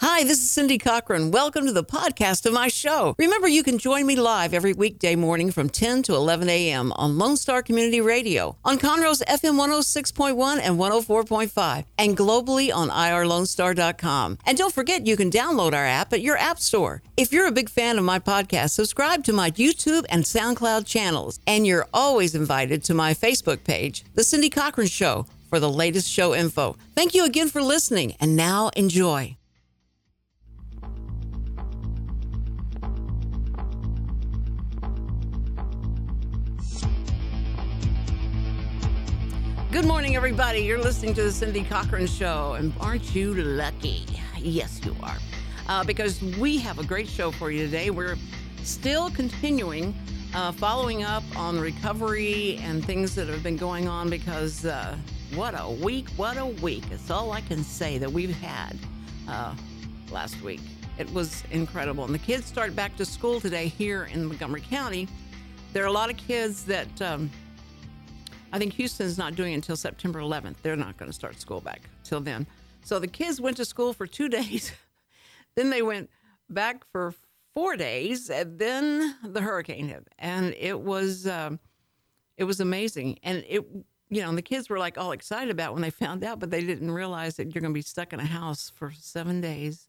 Hi, this is Cindy Cochran. Welcome to the podcast of my show. Remember, you can join me live every weekday morning from 10 to 11 a.m. on Lone Star Community Radio, on Conroe's FM 106.1 and 104.5, and globally on ourlonestar.com. And don't forget, you can download our app at your app store. If you're a big fan of my podcast, subscribe to my YouTube and SoundCloud channels. And you're always invited to my Facebook page, The Cindy Cochran Show, for the latest show info. Thank you again for listening, and now enjoy. Good morning, everybody. You're listening to the Cindy Cochran Show, and aren't you lucky? Yes, you are. Uh, because we have a great show for you today. We're still continuing uh, following up on recovery and things that have been going on because uh, what a week, what a week. It's all I can say that we've had uh, last week. It was incredible. And the kids start back to school today here in Montgomery County. There are a lot of kids that. Um, I think Houston's not doing it until September 11th. They're not going to start school back till then. So the kids went to school for two days. then they went back for four days, and then the hurricane hit, and it was um, it was amazing. And it, you know, the kids were like all excited about when they found out, but they didn't realize that you're going to be stuck in a house for seven days,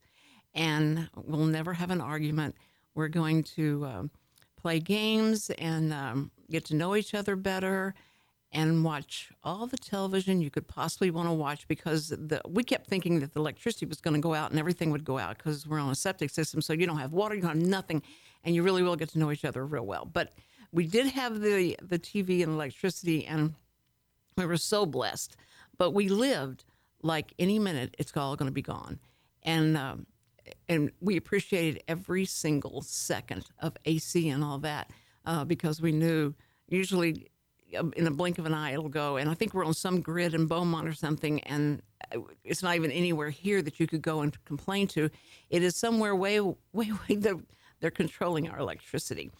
and we'll never have an argument. We're going to um, play games and um, get to know each other better and watch all the television you could possibly want to watch because the, we kept thinking that the electricity was going to go out and everything would go out because we're on a septic system. So you don't have water, you don't have nothing, and you really will get to know each other real well. But we did have the, the TV and electricity, and we were so blessed. But we lived like any minute it's all going to be gone. And, um, and we appreciated every single second of AC and all that uh, because we knew usually in a blink of an eye it'll go. And I think we're on some grid in Beaumont or something, and it's not even anywhere here that you could go and complain to. It is somewhere way, way, way they're, they're controlling our electricity.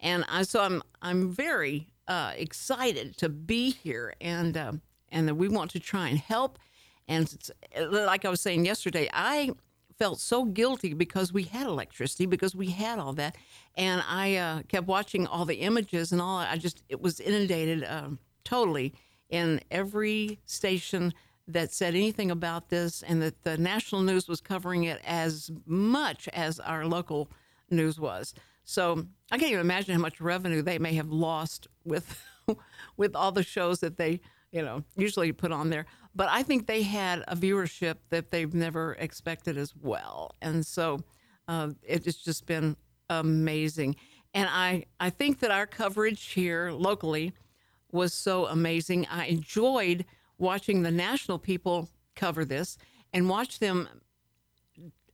And I, so I'm I'm very uh, excited to be here, and uh, and that we want to try and help. And like I was saying yesterday, I felt so guilty because we had electricity, because we had all that, and I uh, kept watching all the images and all. I just it was inundated um, totally in every station that said anything about this, and that the national news was covering it as much as our local news was. So I can't even imagine how much revenue they may have lost with with all the shows that they you know usually put on there but I think they had a viewership that they've never expected as well. And so uh, it's just been amazing. And I, I think that our coverage here locally was so amazing. I enjoyed watching the national people cover this and watch them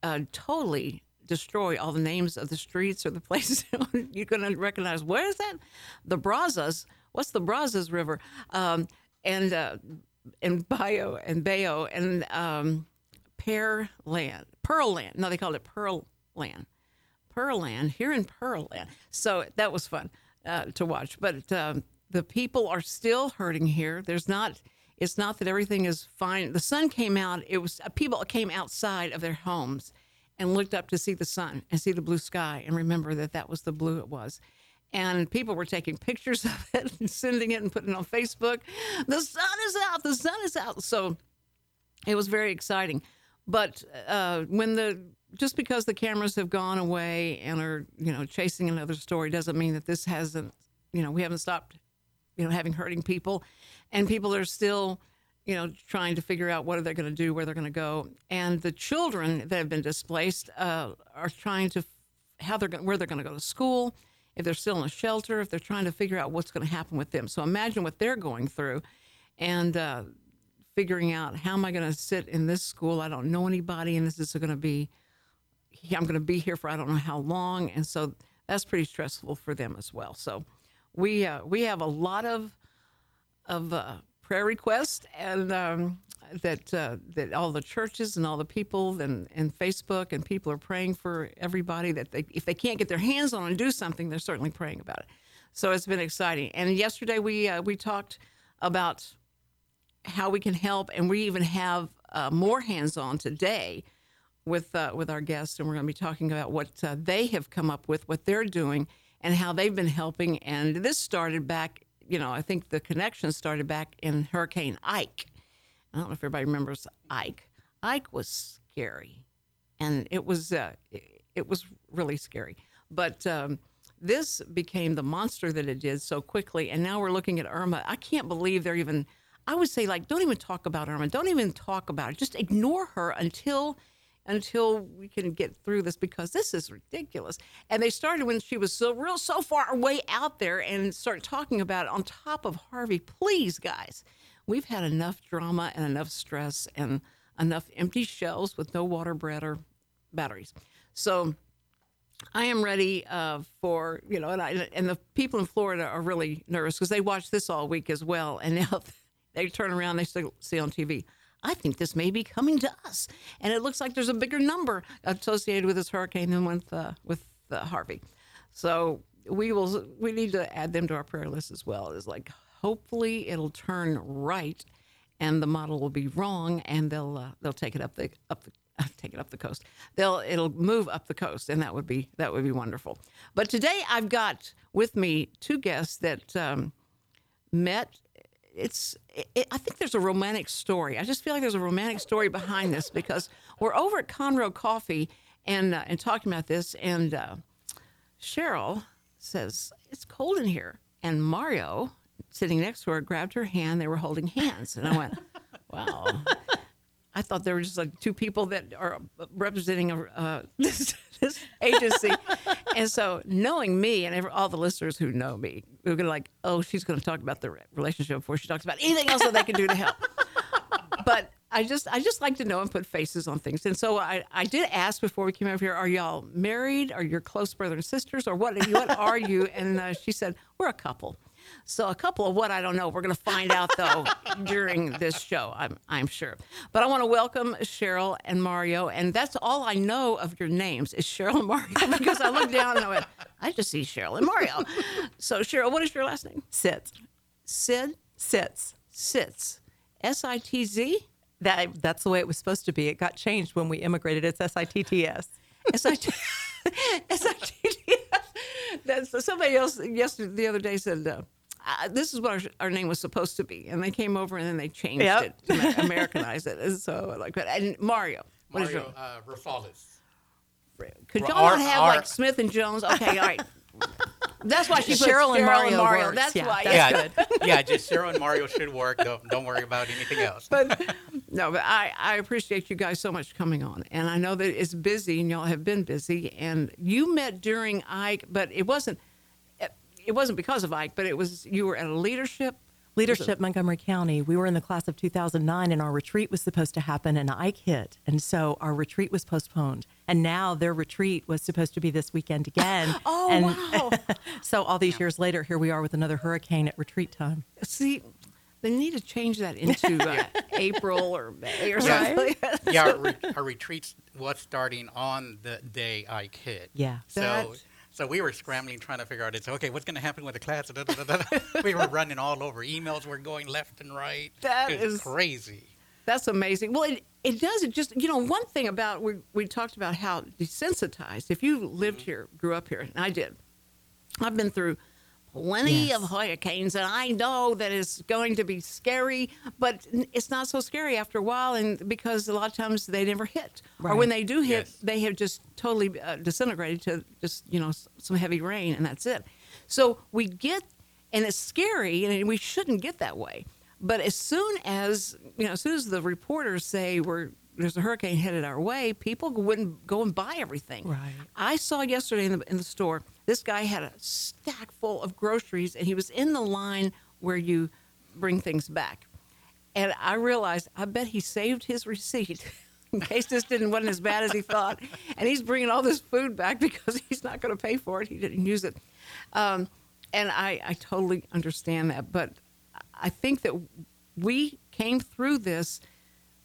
uh, totally destroy all the names of the streets or the places you're going to recognize. Where is that? The Brazos. What's the Brazos River? Um, and uh, and Bio and Bayo and um, Pear Land, Pearl Land. No, they called it Pearl Land. Pearl Land here in Pearl Land. So that was fun uh, to watch. But um, the people are still hurting here. There's not. It's not that everything is fine. The sun came out. It was uh, people came outside of their homes and looked up to see the sun and see the blue sky and remember that that was the blue it was and people were taking pictures of it and sending it and putting it on Facebook. The sun is out. The sun is out. So it was very exciting. But uh, when the just because the cameras have gone away and are you know chasing another story doesn't mean that this hasn't you know we haven't stopped you know having hurting people, and people are still you know trying to figure out what are they going to do, where they're going to go, and the children that have been displaced uh, are trying to how they're where they're going to go to school if they're still in a shelter, if they're trying to figure out what's going to happen with them. So imagine what they're going through and uh, figuring out how am I going to sit in this school? I don't know anybody, and this is going to be, I'm going to be here for I don't know how long. And so that's pretty stressful for them as well. So we, uh, we have a lot of of uh, prayer requests and um, that uh, that all the churches and all the people and, and Facebook and people are praying for everybody that they, if they can't get their hands on and do something, they're certainly praying about it. So it's been exciting. And yesterday we uh, we talked about how we can help, and we even have uh, more hands on today with uh, with our guests, and we're going to be talking about what uh, they have come up with, what they're doing, and how they've been helping. And this started back, you know, I think the connection started back in Hurricane Ike. I don't know if everybody remembers Ike. Ike was scary, and it was uh, it, was really scary. But um, this became the monster that it did so quickly, and now we're looking at Irma. I can't believe they're even. I would say like, don't even talk about Irma. Don't even talk about it. Just ignore her until until we can get through this because this is ridiculous. And they started when she was so real so far away out there and start talking about it on top of Harvey. Please, guys, we've had enough drama and enough stress and enough empty shells with no water, bread, or batteries. So I am ready uh, for you know, and, I, and the people in Florida are really nervous because they watch this all week as well, and now they turn around, they see on TV. I think this may be coming to us, and it looks like there's a bigger number associated with this hurricane than with uh, with uh, Harvey. So we will we need to add them to our prayer list as well. Is like hopefully it'll turn right, and the model will be wrong, and they'll uh, they'll take it up the up the take it up the coast. They'll it'll move up the coast, and that would be that would be wonderful. But today I've got with me two guests that um, met. It's it, I think there's a romantic story. I just feel like there's a romantic story behind this because we're over at Conroe Coffee and uh, and talking about this, and uh, Sheryl says it's cold in here, and Mario sitting next to her grabbed her hand. They were holding hands, and I went, "Wow." I thought they were just like two people that are representing a, uh, this, this agency. and so, knowing me and every, all the listeners who know me, we're going to like, oh, she's going to talk about the relationship before she talks about anything else that they can do to help. but I just, I just like to know and put faces on things. And so, I, I did ask before we came over here, are y'all married? Are you close brother and sisters, or what? What are you? And uh, she said, we're a couple. So a couple of what I don't know. We're going to find out though during this show. I'm I'm sure. But I want to welcome Sheryl and Mario, and that's all I know of your names is Sheryl and Mario because I looked down and I went, I just see Sheryl and Mario. So Sheryl, what is your last name? Sitz. Sid Sitz. Sitz. S I T Z. That that's the way it was supposed to be. It got changed when we immigrated. It's S I T T S. S I T S I T T S. That's somebody else yesterday the other day said. Uh, uh, this is what our, our, name was supposed to be, and they came over and then they changed Yep. it to Americanize it. And so like that. And Mario, what is Mario your? uh, Rafales. Could y'all our- not have our- like Smith and Jones? Okay, all right. That's why she put Sheryl and Mario works. That's Yeah, why. that's yeah, yeah. Just Sheryl and Mario should work. Don't don't worry about anything else. but no, but I, I appreciate you guys so much coming on. And I know that it's busy and y'all have been busy. And you met during Ike, but it wasn't it wasn't because of Ike, but it was you were at a leadership Leadership Montgomery County. We were in the class of 2009, and our retreat was supposed to happen, and Ike hit, and so our retreat was postponed. And now their retreat was supposed to be this weekend again. Oh, and wow. so all these years later, here we are with another hurricane at retreat time. See, they need to change that into uh, April or May or Yeah. something. yeah, our, re- our retreat was starting on the day Ike hit. Yeah. So That- so we were scrambling trying to figure out it's okay. What's going to happen with the class? We were running all over. Emails were going left and right. That is- crazy. That's amazing. Well, it, it does. It just, you know, one thing about, we, we talked about how desensitized, if you lived mm-hmm. here, grew up here, and I did, I've been through plenty Yes. of hurricanes, and I know that it's going to be scary, but it's not so scary after a while, and because a lot of times they never hit, or when they do hit, Yes. they have just totally uh, disintegrated to just you know some heavy rain, and that's it. So we get, and it's scary, and we shouldn't get that way. But as soon as you know, as soon as the reporters say we're there's a hurricane headed our way, people wouldn't go and buy everything. Right. I saw yesterday in the in the store, this guy had a stack full of groceries, and he was in the line where you bring things back. And I realized, I bet he saved his receipt in case this didn't wasn't as bad as he thought. And he's bringing all this food back because he's not going to pay for it. He didn't use it. Um, and I, I totally understand that. But I think that we came through this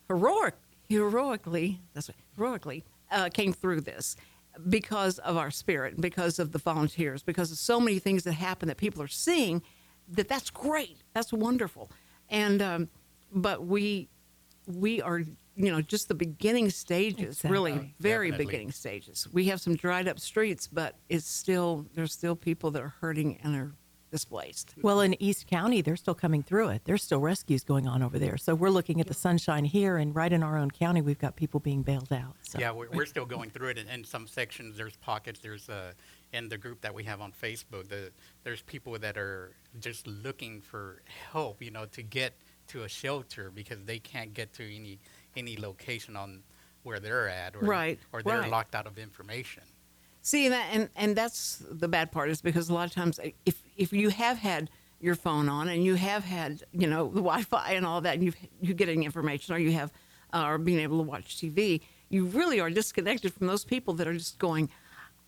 heroic, heroically. That's right, heroically uh, came through this because of our spirit, because of the volunteers, because of so many things that happen that people are seeing. That that's great. That's wonderful. And um, but we we are you know just the beginning stages, really very Definitely. beginning stages. We have some dried up streets, but it's still there's still people that are hurting and are displaced. Well, in East County, they're still coming through it. There's still rescues going on over there. So we're looking at the sunshine here, and right in our own county, we've got people being bailed out. So. Yeah, we're, we're still going through it. And in some sections, there's pockets. There's uh, in the group that we have on Facebook. The, there's people that are just looking for help, you know, to get to a shelter because they can't get to any any location on where they're at, or Right, or they're right. locked out of information. See that, and and that's the bad part is because a lot of times if if you have had your phone on and you have had you know the Wi-Fi and all that, and you you getting information or you have uh, or being able to watch TV, you really are disconnected from those people that are just going.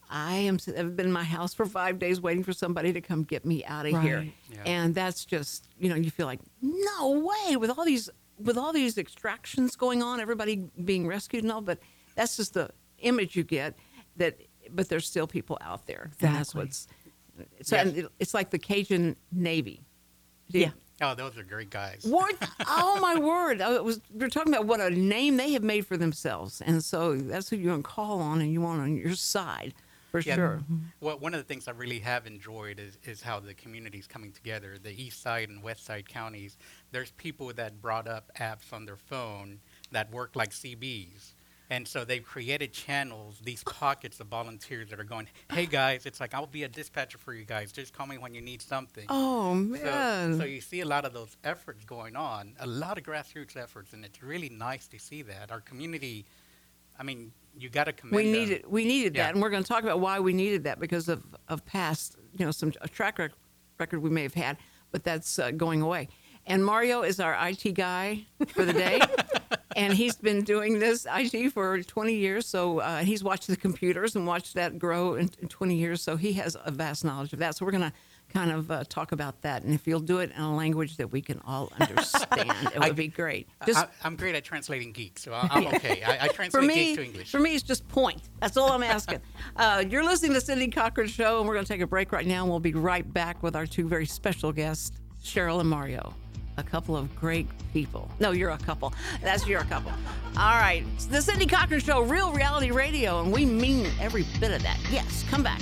I am. I've been in my house for five days waiting for somebody to come get me out of here, Yeah. and that's just you know you feel like no way with all these with all these extractions going on, everybody being rescued and all, but that's just the image you get that. But there's still people out there, and that's what's. So Yes. and it's like the Cajun Navy. Do you- Yeah. Oh, those are great guys. what? Oh my word! Oh, I was we're talking about what a name they have made for themselves, and so that's who you want to call on, and you want on your side for Yeah. sure. Mm-hmm. Well, one of the things I really have enjoyed is, is how the community's coming together. The east side and west side counties, there's people that brought up apps on their phone that work like CBs. And so they've created channels, these pockets of volunteers that are going, hey guys, it's like, I'll be a dispatcher for you guys. Just call me when you need something. Oh So, man! so you see a lot of those efforts going on, a lot of grassroots efforts, and it's really nice to see that. Our community, I mean, you got to commend we them. needed we needed Yeah. that, and we're going to talk about why we needed that because of of past you know some a track rec- record we may have had, but that's uh, going away. And Mario is our IT guy for the day, and he's been doing this IT for 20 years. So uh, he's watched the computers and watched that grow in, in 20 years. So he has a vast knowledge of that. So we're going to kind of uh, talk about that, and if you'll do it in a language that we can all understand, it would be great. Just I, I'm great at translating geek, so I- I'm okay. I, I for translate me, geek to English. for me, it's just point. That's all I'm asking. uh, you're listening to Cindy Cochran Show, and we're going to take a break right now, and we'll be right back with our two very special guests, Sheryl and Mario. A couple of great people. No, you're a couple. That's you're a couple. All right. It's the Cindy Cochran Show, real reality radio, and we mean every bit of that. Yes, come back.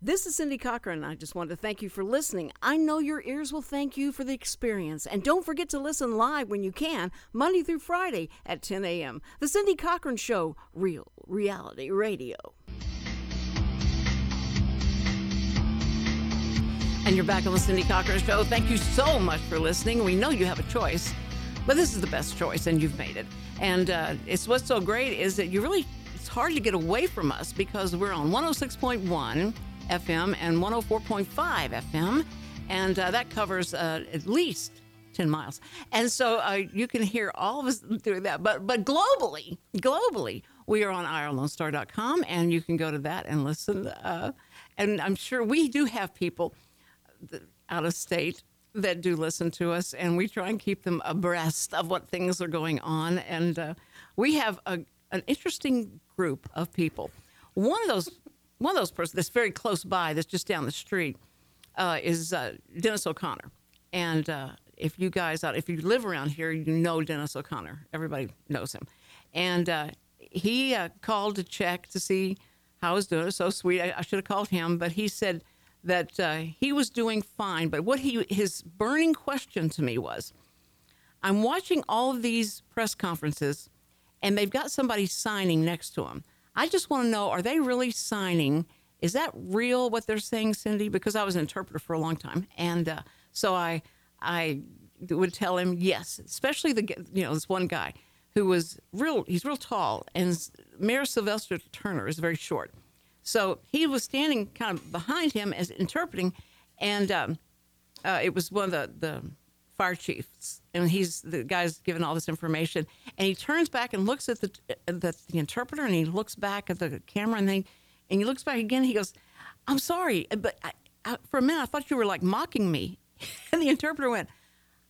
This is Cindy Cochran. and I just want to thank you for listening. I know your ears will thank you for the experience. And don't forget to listen live when you can, Monday through Friday at 10 a.m. The Cindy Cochran Show, Real Reality Radio. And you're back on the Cindy Cochran Show. Thank you so much for listening. We know you have a choice, but this is the best choice, and you've made it. And uh, it's what's so great is that you really, it's hard to get away from us because we're on 106.1 FM and 104.5 FM, and uh, that covers uh, at least 10 miles. And so uh, you can hear all of us doing that. But but globally, globally, we are on ourlonestar.com, and you can go to that and listen. Uh, and I'm sure we do have people out of state that do listen to us, and we try and keep them abreast of what things are going on. And uh, we have a, an interesting group of people. One of those one of those persons that's very close by, that's just down the street, uh, is uh, Dennis O'Connor. And uh, if you guys out, if you live around here, you know Dennis O'Connor. Everybody knows him. And uh, he uh, called to check to see how I was doing. It was so sweet. I, I should have called him, but he said that uh, he was doing fine. But what he his burning question to me was, I'm watching all of these press conferences, and they've got somebody signing next to him. I just want to know are they really signing? Is that real what they're saying, Cindy? Because I was an interpreter for a long time, and uh, so I I would tell him yes, especially the you know this one guy who was real. He's real tall, and Mayor Sylvester Turner is very short. So he was standing kind of behind him as interpreting, and um, uh, it was one of the, the fire chiefs, and he's the guy's giving all this information, and he turns back and looks at the the, the interpreter, and he looks back at the camera, and then and he looks back again. He goes, "I'm sorry, but I, I, for a minute I thought you were like mocking me," and the interpreter went,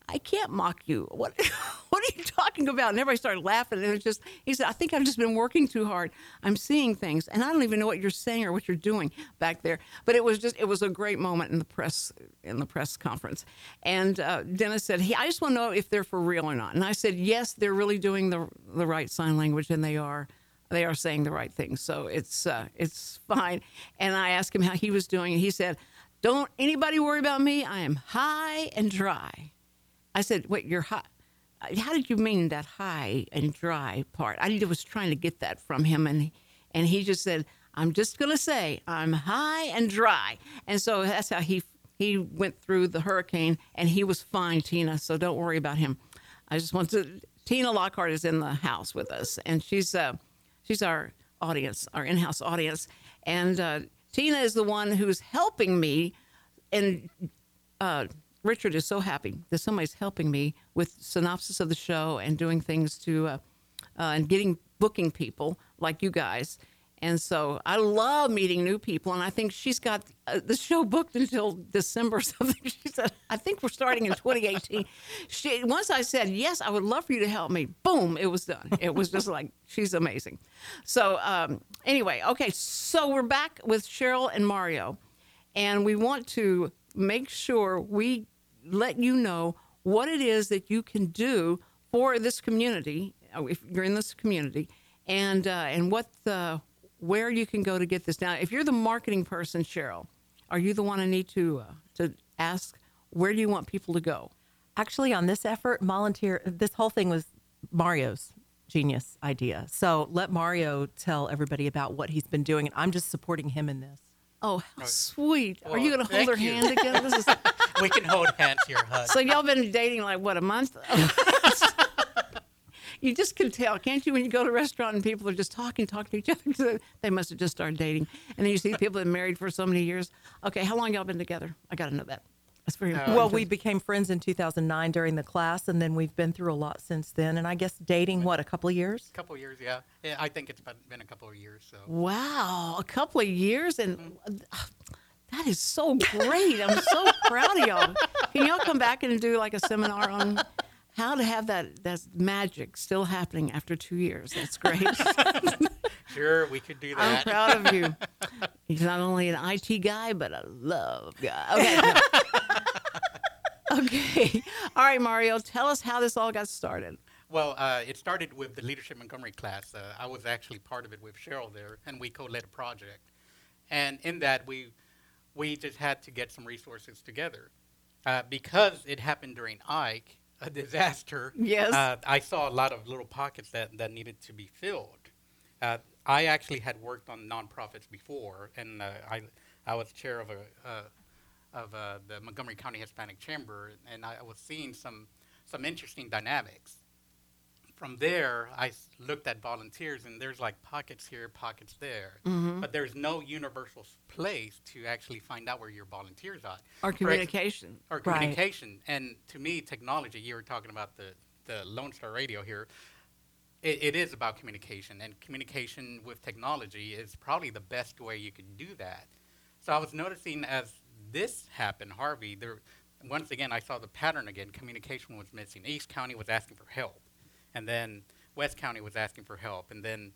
I can't mock you. What what are you talking about? And everybody started laughing. And it was just he said, I think I've just been working too hard. I'm seeing things, and I don't even know what you're saying or what you're doing back there. But it was just it was a great moment in the press in the press conference. And uh, Dennis said, I just want to know if they're for real or not. And I said, yes, they're really doing the the right sign language, and they are they are saying the right things. So it's uh, it's fine. And I asked him how he was doing, and he said, "Don't anybody worry about me. I am high and dry." I said, "Wait, you're high? How did you mean that high and dry part?" I was trying to get that from him, and and he just said, "I'm just gonna say I'm high and dry," and so that's how he he went through the hurricane, and he was fine, Tina. So don't worry about him. I just want to. Tina Lockhart is in the house with us, and she's uh, she's our audience, our in-house audience, and uh, Tina is the one who's helping me and. Uh, Richard is so happy that somebody's helping me with synopsis of the show and doing things to uh, uh, and getting booking people like you guys. And so I love meeting new people, and I think she's got uh, the show booked until December something. She said, "I think we're starting in 2018." she once I said, "Yes, I would love for you to help me." Boom, it was done. It was just like she's amazing. So um, anyway, okay, so we're back with Sheryl and Mario, and we want to make sure we let you know what it is that you can do for this community uh, if you're in this community and uh, and what the where you can go to get this. Now if you're the marketing person sheryl are you the one i need to uh, to ask where do you want people to go? Actually on this effort volunteer this whole thing was mario's genius idea. So let mario tell everybody about what he's been doing and i'm just supporting him in this Oh, how oh, sweet! Well, Are you going to hold her you. hand again? This is we can hold hands here, hug. so y'all been dating like what a month? you just can tell, can't you? When you go to a restaurant and people are just talking, talking to each other, they must have just started dating. And then you see people that married for so many years. Okay, how long y'all been together? I got to know that. That's very important. well we became friends in 2009 during the class and then we've been through a lot since then and i guess dating what a couple of years A couple of years, yeah. yeah. I think it's been, been a couple of years. So Wow, a couple of years and uh, that is so great. I'm so proud of y'all. Can y'all come back and do like a seminar on how to have that that magic still happening after two years? That's great. sure, we could do that. I'm proud of you. He's not only an IT guy, but a love guy. Okay. okay. All right, Mario, tell us how this all got started. Well, uh, it started with the Leadership Montgomery class. Uh, I was actually part of it with Sheryl there, and we co-led a project. And in that, we we just had to get some resources together uh, because it happened during Ike, a disaster. Yes. Uh, I saw a lot of little pockets that that needed to be filled. Uh, I actually had worked on nonprofits before, and uh, I I was chair of a uh, of uh, the Montgomery County Hispanic Chamber, and I was seeing some some interesting dynamics from there, I s- looked at volunteers, and there's like pockets here, pockets there, Mm-hmm. but there's no universal s- place to actually find out where your volunteers are. Our For ex- communication. or Right. communication. And to me, technology. You were talking about the the Lone Star Radio here. It, it is about communication, and communication with technology is probably the best way you could do that. So I was noticing as this happened, Harvey. There, once again, I saw the pattern again. Communication was missing. East County was asking for help, and then West County was asking for help, and then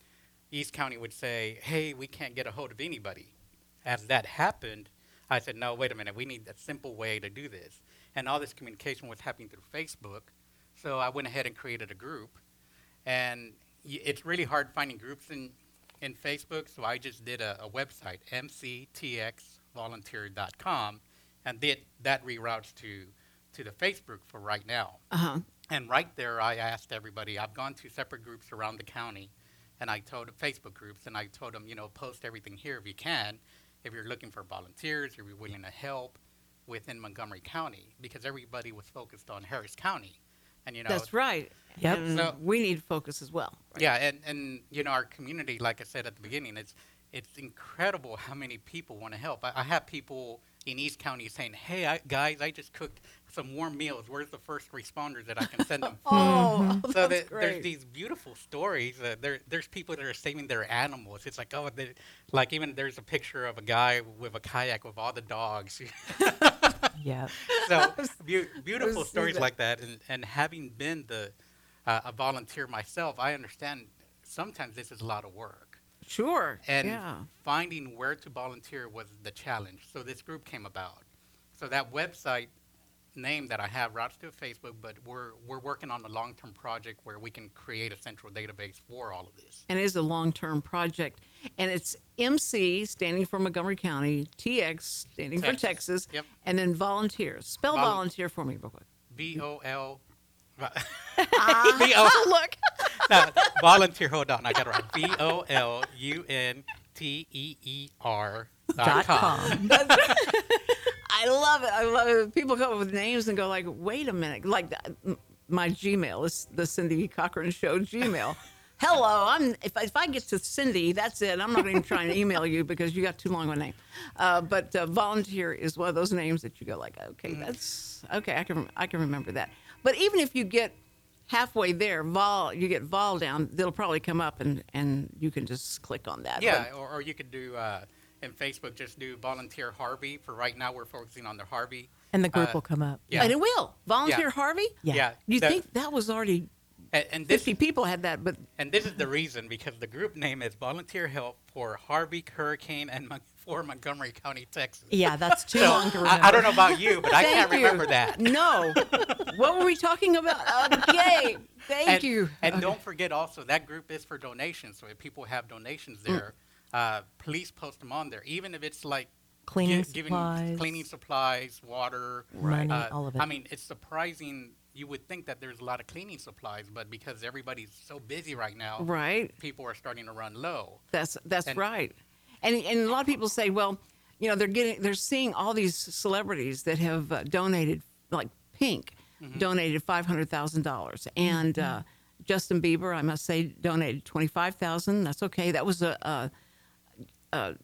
East County would say, "Hey, we can't get a hold of anybody." As that happened, I said, "No, wait a minute. We need a simple way to do this." And all this communication was happening through Facebook, so I went ahead and created a group. And y- it's really hard finding groups in in Facebook, so I just did a, a website, mctxvolunteer.com, and did, that reroutes to to the Facebook for right now. Uh huh. And right there, I asked everybody. I've gone to separate groups around the county, and I told Facebook groups, and I told them, you know, post everything here if you can, if you're looking for volunteers, if you're willing to help within Montgomery County, because everybody was focused on Harris County, and you know, That's right. Yep. So- we need focus as well. right? yeah, and and you know, our community, like I said at the beginning, it's it's incredible how many people want to help. I, I have people in East County saying, "Hey, I, guys, I just cooked some warm meals. Where's the first responders that I can send them?" Oh, so that's that, great. there's these beautiful stories. Uh, there, there's people that are saving their animals. It's like, oh, they, like even there's a picture of a guy with a kayak with all the dogs. Yeah. so beau- beautiful stories that. like that, and and having been the uh, a volunteer myself, I understand sometimes this is a lot of work. Sure. And yeah. finding where to volunteer was the challenge. So this group came about. So that website name that I have routes to Facebook, but we're we're working on a long term project where we can create a central database for all of this. and it is a long-term project. And it's MC standing for Montgomery County, TX standing for Texas. Texas, Yep. and then volunteers. Spell Vol- volunteer for me real quick. V O L. Ah, Look. no, volunteer. Hold on, I got it right. V O L U N T E E R dot com. I love it. I love it. People come up with names and go like, "Wait a minute!" Like my Gmail is the Cindy Cochran Show Gmail. Hello, I'm. If I, if I get to Cindy, that's it. I'm not even trying to email you because you got too long of a name. Uh, but uh, volunteer is one of those names that you go like, okay, that's okay. I can I can remember that. But even if you get halfway there, vol you get vol down, they'll probably come up and and you can just click on that. Yeah, or, or you could do uh, in Facebook just do volunteer Harvey. For right now, we're focusing on the Harvey. And the group Uh, will come up. Yeah. and it will volunteer Yeah. Harvey. Yeah. Yeah, You the- think that was already And, and this 50 people had that, but and this is the reason because the group name is Volunteer Help for Harvey, Hurricane, and Mon- for Montgomery County, Texas. Yeah, that's too So, long to remember. I, I don't know about you, but I can't you. remember that. No. what were we talking about? Okay. Thank and, you. And Okay. don't forget also that group is for donations. So if people have donations Mm. Uh, please post them on there. Even if it's like Cleaning gi- giving supplies. cleaning supplies, water, Money, uh, all of it. I mean, it's surprising. You would think that there's a lot of cleaning supplies, but because everybody's so busy right now, Right. people are starting to run low. That's that's And- right. And and a lot of people say, well, you know, they're getting they're seeing all these celebrities that have uh, donated like Pink Mm-hmm. donated $500,000 and uh, Justin Bieber, I must say donated 25,000. That's okay. That was a, a, a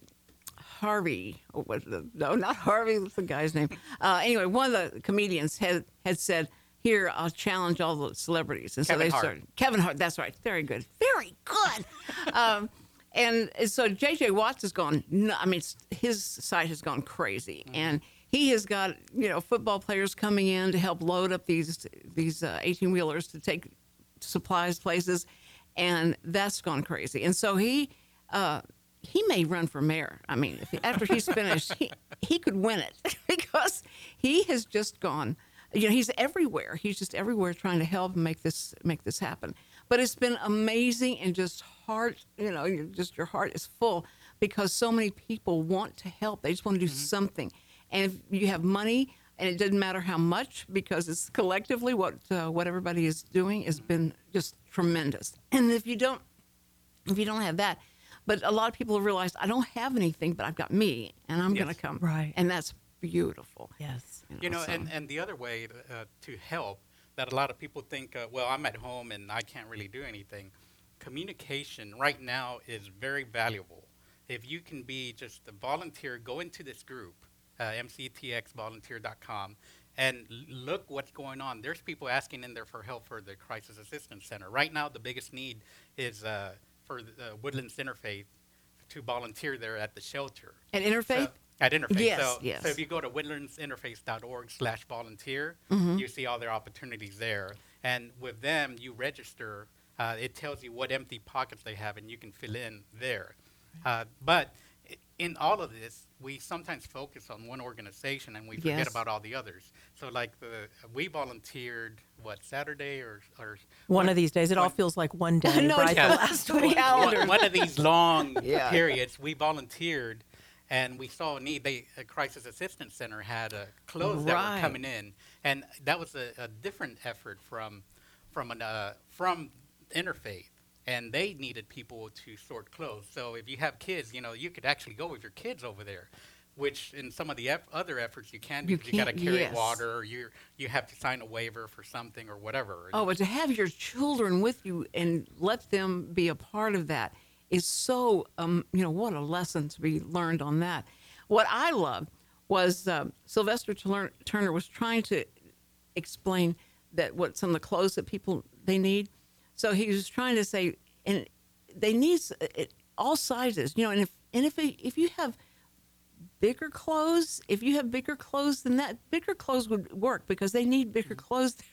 Harvey, or what the, no, not Harvey. What's the guy's name? Uh, anyway, one of the comedians had had said, "Here, I'll challenge all the celebrities," and Kevin so they Hart. started. Kevin Hart. That's right. Very good. Very good. um, and so JJ Watts has gone. I mean, his site has gone crazy, and he has got you know football players coming in to help load up these these eighteen wheelers to take supplies places, and that's gone crazy. And so he. Uh, he may run for mayor. I mean, if, after he's finished, he, he could win it because he has just gone. You know, he's everywhere. He's just everywhere trying to help make this make this happen. But it's been amazing and just heart. You know, just your heart is full because so many people want to help. They just want to do something, and if you have money. And it doesn't matter how much because it's collectively what uh, what everybody is doing has been just tremendous. And if you don't if you don't have that. But a lot of people have realized I don't have anything, but I've got me, and I'm going to come. Right. And that's beautiful. Yes. You know, so- and, and the other way uh, to help that a lot of people think, uh, well, I'm at home and I can't really do anything. Communication right now is very valuable. If you can be just a volunteer, go into this group, uh, mctxvolunteer.com, and look what's going on. There's people asking in there for help for the Crisis Assistance Center. Right now, the biggest need is uh, for the uh, Woodlands Interfaith to volunteer there at the shelter. And interfaith. So, at Interfaith. Yes, so, yes. so if you go to woodlandsinterfaith.org slash volunteer, Mm-hmm. you see all their opportunities there. And with them, you register. Uh, it tells you what empty pockets they have, and you can fill in there. Uh, but in all of this, we sometimes focus on one organization and we forget Yes. about all the others. So, like the we volunteered what Saturday or or One of these days, it all feels like one day, No, right? yeah. The last One- week. calendar. one, one of these long Yeah. periods, we volunteered, and we saw a need. They a crisis assistance center had uh, clothes that were coming in, and that was a, a different effort from from an uh, from interfaith. And they needed people to sort clothes. So if you have kids, you know, you could actually go with your kids over there. Which in some of the eff- other efforts you can You you, got to carry yes. water, or you you have to sign a waiver for something or whatever. Oh, but to have your children with you and let them be a part of that is so, um, you know, what a lesson to be learned on that. What I loved was um, Sylvester Turner was trying to explain that what some of the clothes that people they need. So he was trying to say, and they need it, all sizes, you know, and if and if if you have bigger clothes, if you have bigger clothes than that, bigger clothes would work because they need bigger clothes.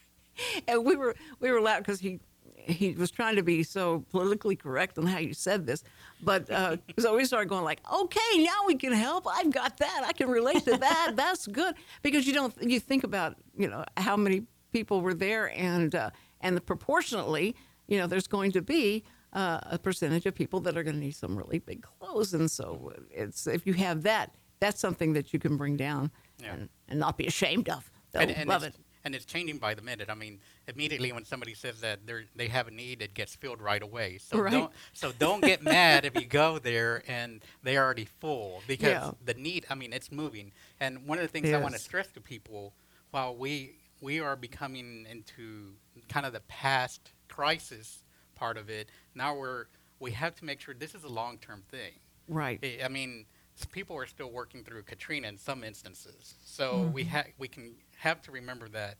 And we were we were loud because he he was trying to be so politically correct on how you said this, but uh, so we started going like, okay, now we can help. I've got that. I can relate to that. That's good because you don't you think about you know how many people were there and uh, and proportionately you know there's going to be uh, a percentage of people that are going to need some really big clothes, and so it's if you have that, that's something that you can bring down Yeah. and, and not be ashamed of. So and, and love it's, it. And it's changing by the minute. I mean, immediately when somebody says that they they have a need, it gets filled right away. So Right. don't so don't get mad if you go there and they're already full because Yeah. the need. I mean, it's moving. And one of the things I want to stress to people, while we we are becoming into kind of the past crisis part of it, now we're we have to make sure this is a long term thing. Right. I- I mean, people are still working through Katrina in some instances. So we ha- we can have to remember that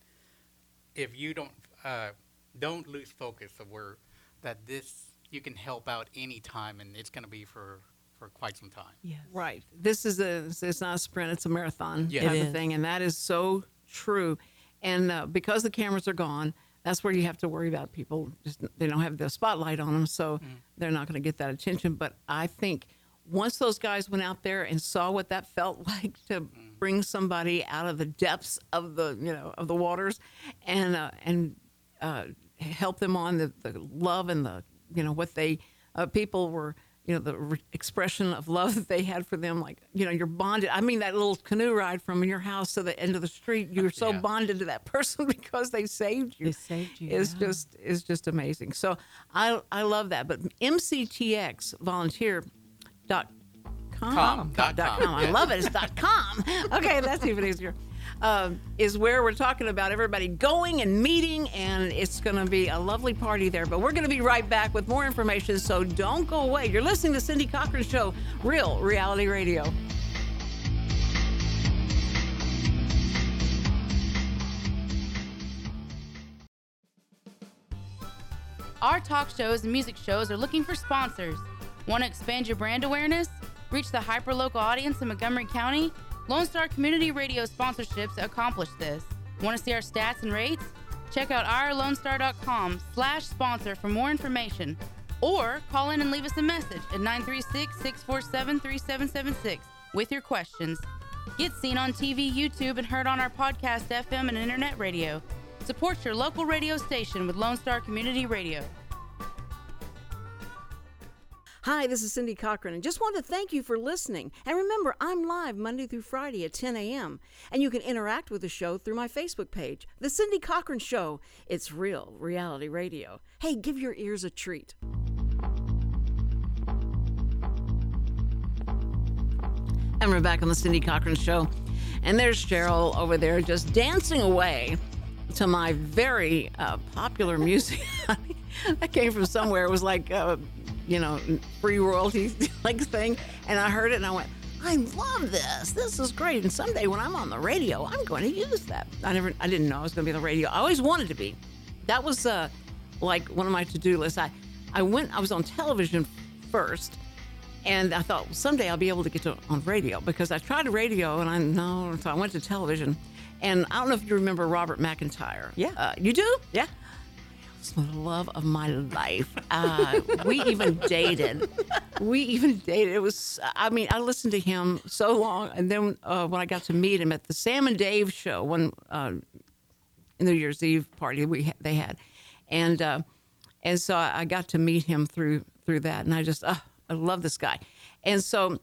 if you don't uh, don't lose focus of where that this you can help out anytime and it's going to be for for quite some time. Yes. Right. This is a it's not a sprint, it's a marathon Yeah. type It of thing, and that is so true. And uh, because the cameras are gone, that's where you have to worry about people. Just they don't have the spotlight on them, so they're not going to get that attention. But I think once those guys went out there and saw what that felt like to bring somebody out of the depths of the you know of the waters, and uh, and uh, help them on the, the love and the you know what they uh, people were you know the re- expression of love that they had for them like you know you're bonded i mean that little canoe ride from your house to the end of the street you're so Yeah. bonded to that person because they saved you They saved you, is yeah. just is just amazing so i i love that but mctx volunteer dot com, Com, dot dot com, com. I love it. It's dot com. Okay, that's even easier. Um, is where we're talking about everybody going and meeting, and it's going to be a lovely party there. But we're going to be right back with more information, so don't go away. You're listening to Cindy Cochran Show, Real Reality Radio. Our talk shows and music shows are looking for sponsors. Want to expand your brand awareness? Reach the hyperlocal audience in Montgomery County? Lone Star Community Radio sponsorships accomplish this. Want to see our stats and rates? Check out ourlonestar.com slash sponsor for more information. Or call in and leave us a message at 936-647-3776 with your questions. Get seen on TV, YouTube, and heard on our podcast, FM, and internet radio. Support your local radio station with Lone Star Community Radio. Hi, this is Cindy Cochran, and just want to thank you for listening. And remember, I'm live Monday through Friday at 10 a.m., and you can interact with the show through my Facebook page, The Cindy Cochran Show. It's real reality radio. Hey, give your ears a treat. And we're back on the Cindy Cochran Show. And there's Sheryl over there just dancing away to my very uh, popular music. that came from somewhere. It was like, uh, you know, free royalties like thing. And I heard it and I went, I love this. This is great. And someday when I'm on the radio, I'm going to use that. I never, I didn't know I was going to be on the radio. I always wanted to be. That was uh, like one of my to-do lists. I, I went, I was on television first. And I thought well, someday I'll be able to get to on radio because I tried radio and I no, so I went to television. And I don't know if you remember Robert McIntyre. Yeah. uh, you do. Yeah. The love of my life. Uh, we even dated. We even dated. It was. I mean, I listened to him so long, and then uh, when I got to meet him at the Sam and Dave show, one uh, New Year's Eve party we they had, and uh, and so I got to meet him through through that, and I just uh, I love this guy, and so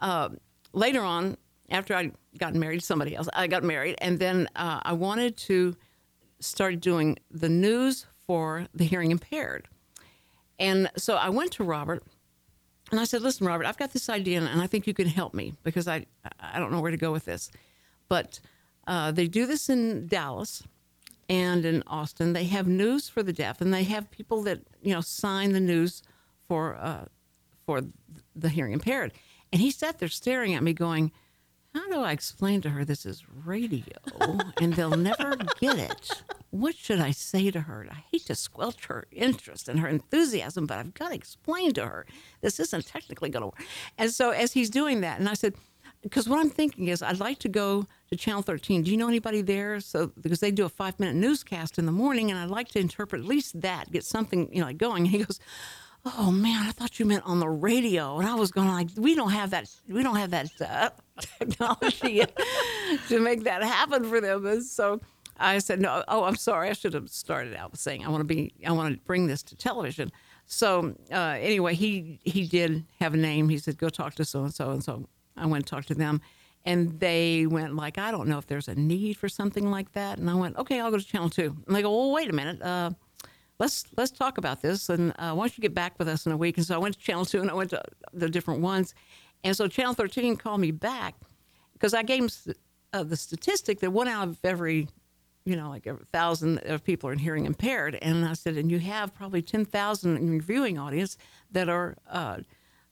uh, later on after I got married to somebody else, I got married, and then uh, I wanted to start doing the news for the hearing impaired, And so I went to Robert and I said, "Listen, Robert, I've got this idea, and I think you can help me because I I don't know where to go with this." But uh, they do this in Dallas and in Austin. They have news for the deaf, and they have people that you know sign the news for uh, for the hearing impaired. And he sat there staring at me, going, "How do I explain to her this is radio, and they'll never get it?" what should I say to her? I hate to squelch her interest and her enthusiasm, but I've got to explain to her this isn't technically going to work. And so as he's doing that, and I said, because what I'm thinking is I'd like to go to Channel 13. Do you know anybody there? So because they do a five minute newscast in the morning, and I'd like to interpret at least that, get something you know like going. And he goes. Oh man, I thought you meant on the radio, and I was going like, we don't have that, we don't have that uh, technology to make that happen for them. And so I said, no, oh, I'm sorry. I should have started out with saying I want to be, I want to bring this to television. So uh, anyway, he he did have a name. He said, go talk to so and so, and so I went to talk to them, and they went like, I don't know if there's a need for something like that. And I went, okay, I'll go to Channel Two. And they go, well, wait a minute. Uh, let's let's talk about this, and uh, why don't you get back with us in a week? And so I went to Channel Two, and I went to the different ones, and so Channel 13 called me back because I gave them uh, the statistic that one out of every you know, like a thousand of people are hearing impaired. And I said, and you have probably 10,000 in your viewing audience that are uh,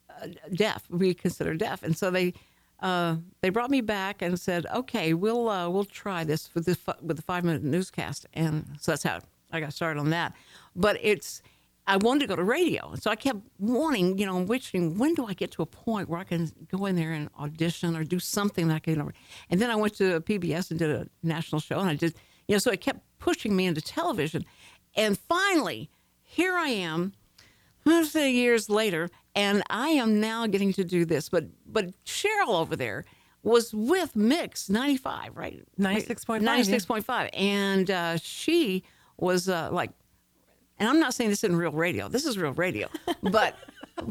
uh, deaf, we consider deaf. And so they, uh, they brought me back and said, okay, we'll, uh, we'll try this with, this with the five minute newscast. And so that's how I got started on that. But it's, I wanted to go to radio. And so I kept wanting, you know, wishing, when do I get to a point where I can go in there and audition or do something that I can. And then I went to PBS and did a national show and I did you know, so it kept pushing me into television. And finally, here I am, most years later, and I am now getting to do this. But but Sheryl over there was with Mix 95, right? 96.5. 96.5. Yeah. And uh, she was uh, like, and I'm not saying this isn't real radio. This is real radio. But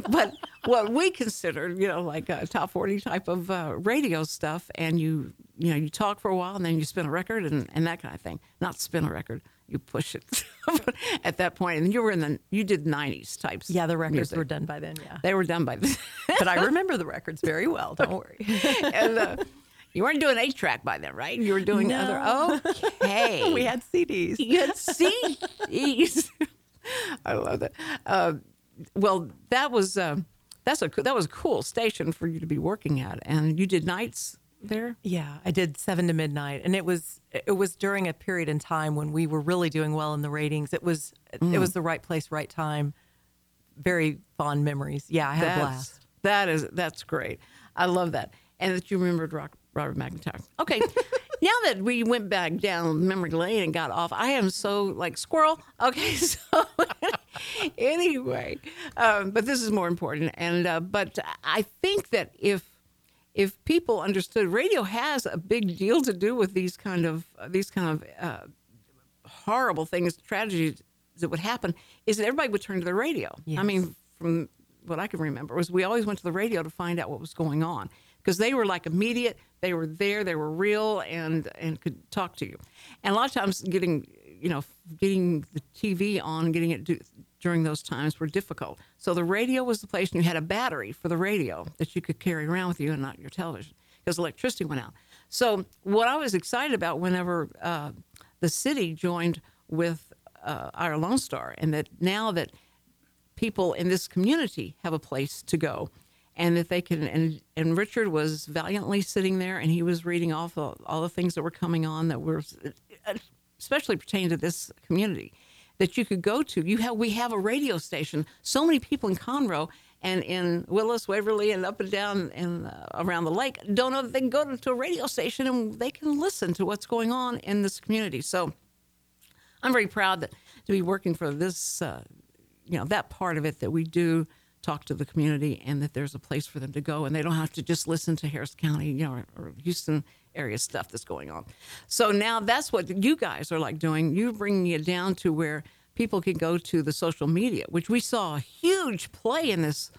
but what we consider, you know, like a top 40 type of uh, radio stuff, and you, you know, you talk for a while and then you spin a record and, and that kind of thing. Not spin a record, you push it at that point. And you were in the, you did 90s types. Yeah, the records music. were done by then, yeah. They were done by then. but I remember the records very well, don't worry. and, uh, you weren't doing eight track by then, right? You were doing no. other. Okay, we had CDs. You had CDs. I love that. Uh, well, that was uh, that's a that was a cool station for you to be working at, and you did nights there. Yeah, I did seven to midnight, and it was it was during a period in time when we were really doing well in the ratings. It was mm. it was the right place, right time. Very fond memories. Yeah, I had that's, a blast. That is that's great. I love that, and that you remembered Rock, Robert McIntyre. Okay. now that we went back down memory lane and got off, I am so like squirrel. Okay, so anyway, um, but this is more important. And uh, but I think that if if people understood, radio has a big deal to do with these kind of uh, these kind of uh, horrible things, tragedies that would happen. Is that everybody would turn to the radio? Yes. I mean, from what I can remember was we always went to the radio to find out what was going on because they were like immediate. They were there. They were real and and could talk to you. And a lot of times, getting you know getting the TV on, getting it do, during those times were difficult. So the radio was the place, and you had a battery for the radio that you could carry around with you, and not your television because electricity went out. So what I was excited about whenever uh, the city joined with uh, our Lone Star, and that now that people in this community have a place to go and that they can and and Richard was valiantly sitting there and he was reading off all, all the things that were coming on that were especially pertaining to this community that you could go to. You have we have a radio station. So many people in Conroe and in Willis Waverly and up and down and uh, around the lake don't know that they can go to, to a radio station and they can listen to what's going on in this community. So I'm very proud that to be working for this uh, you know that part of it that we do talk to the community and that there's a place for them to go and they don't have to just listen to Harris County, you know, or, or Houston area stuff that's going on. So now that's what you guys are like doing. You're bringing it down to where people can go to the social media, which we saw a huge play in this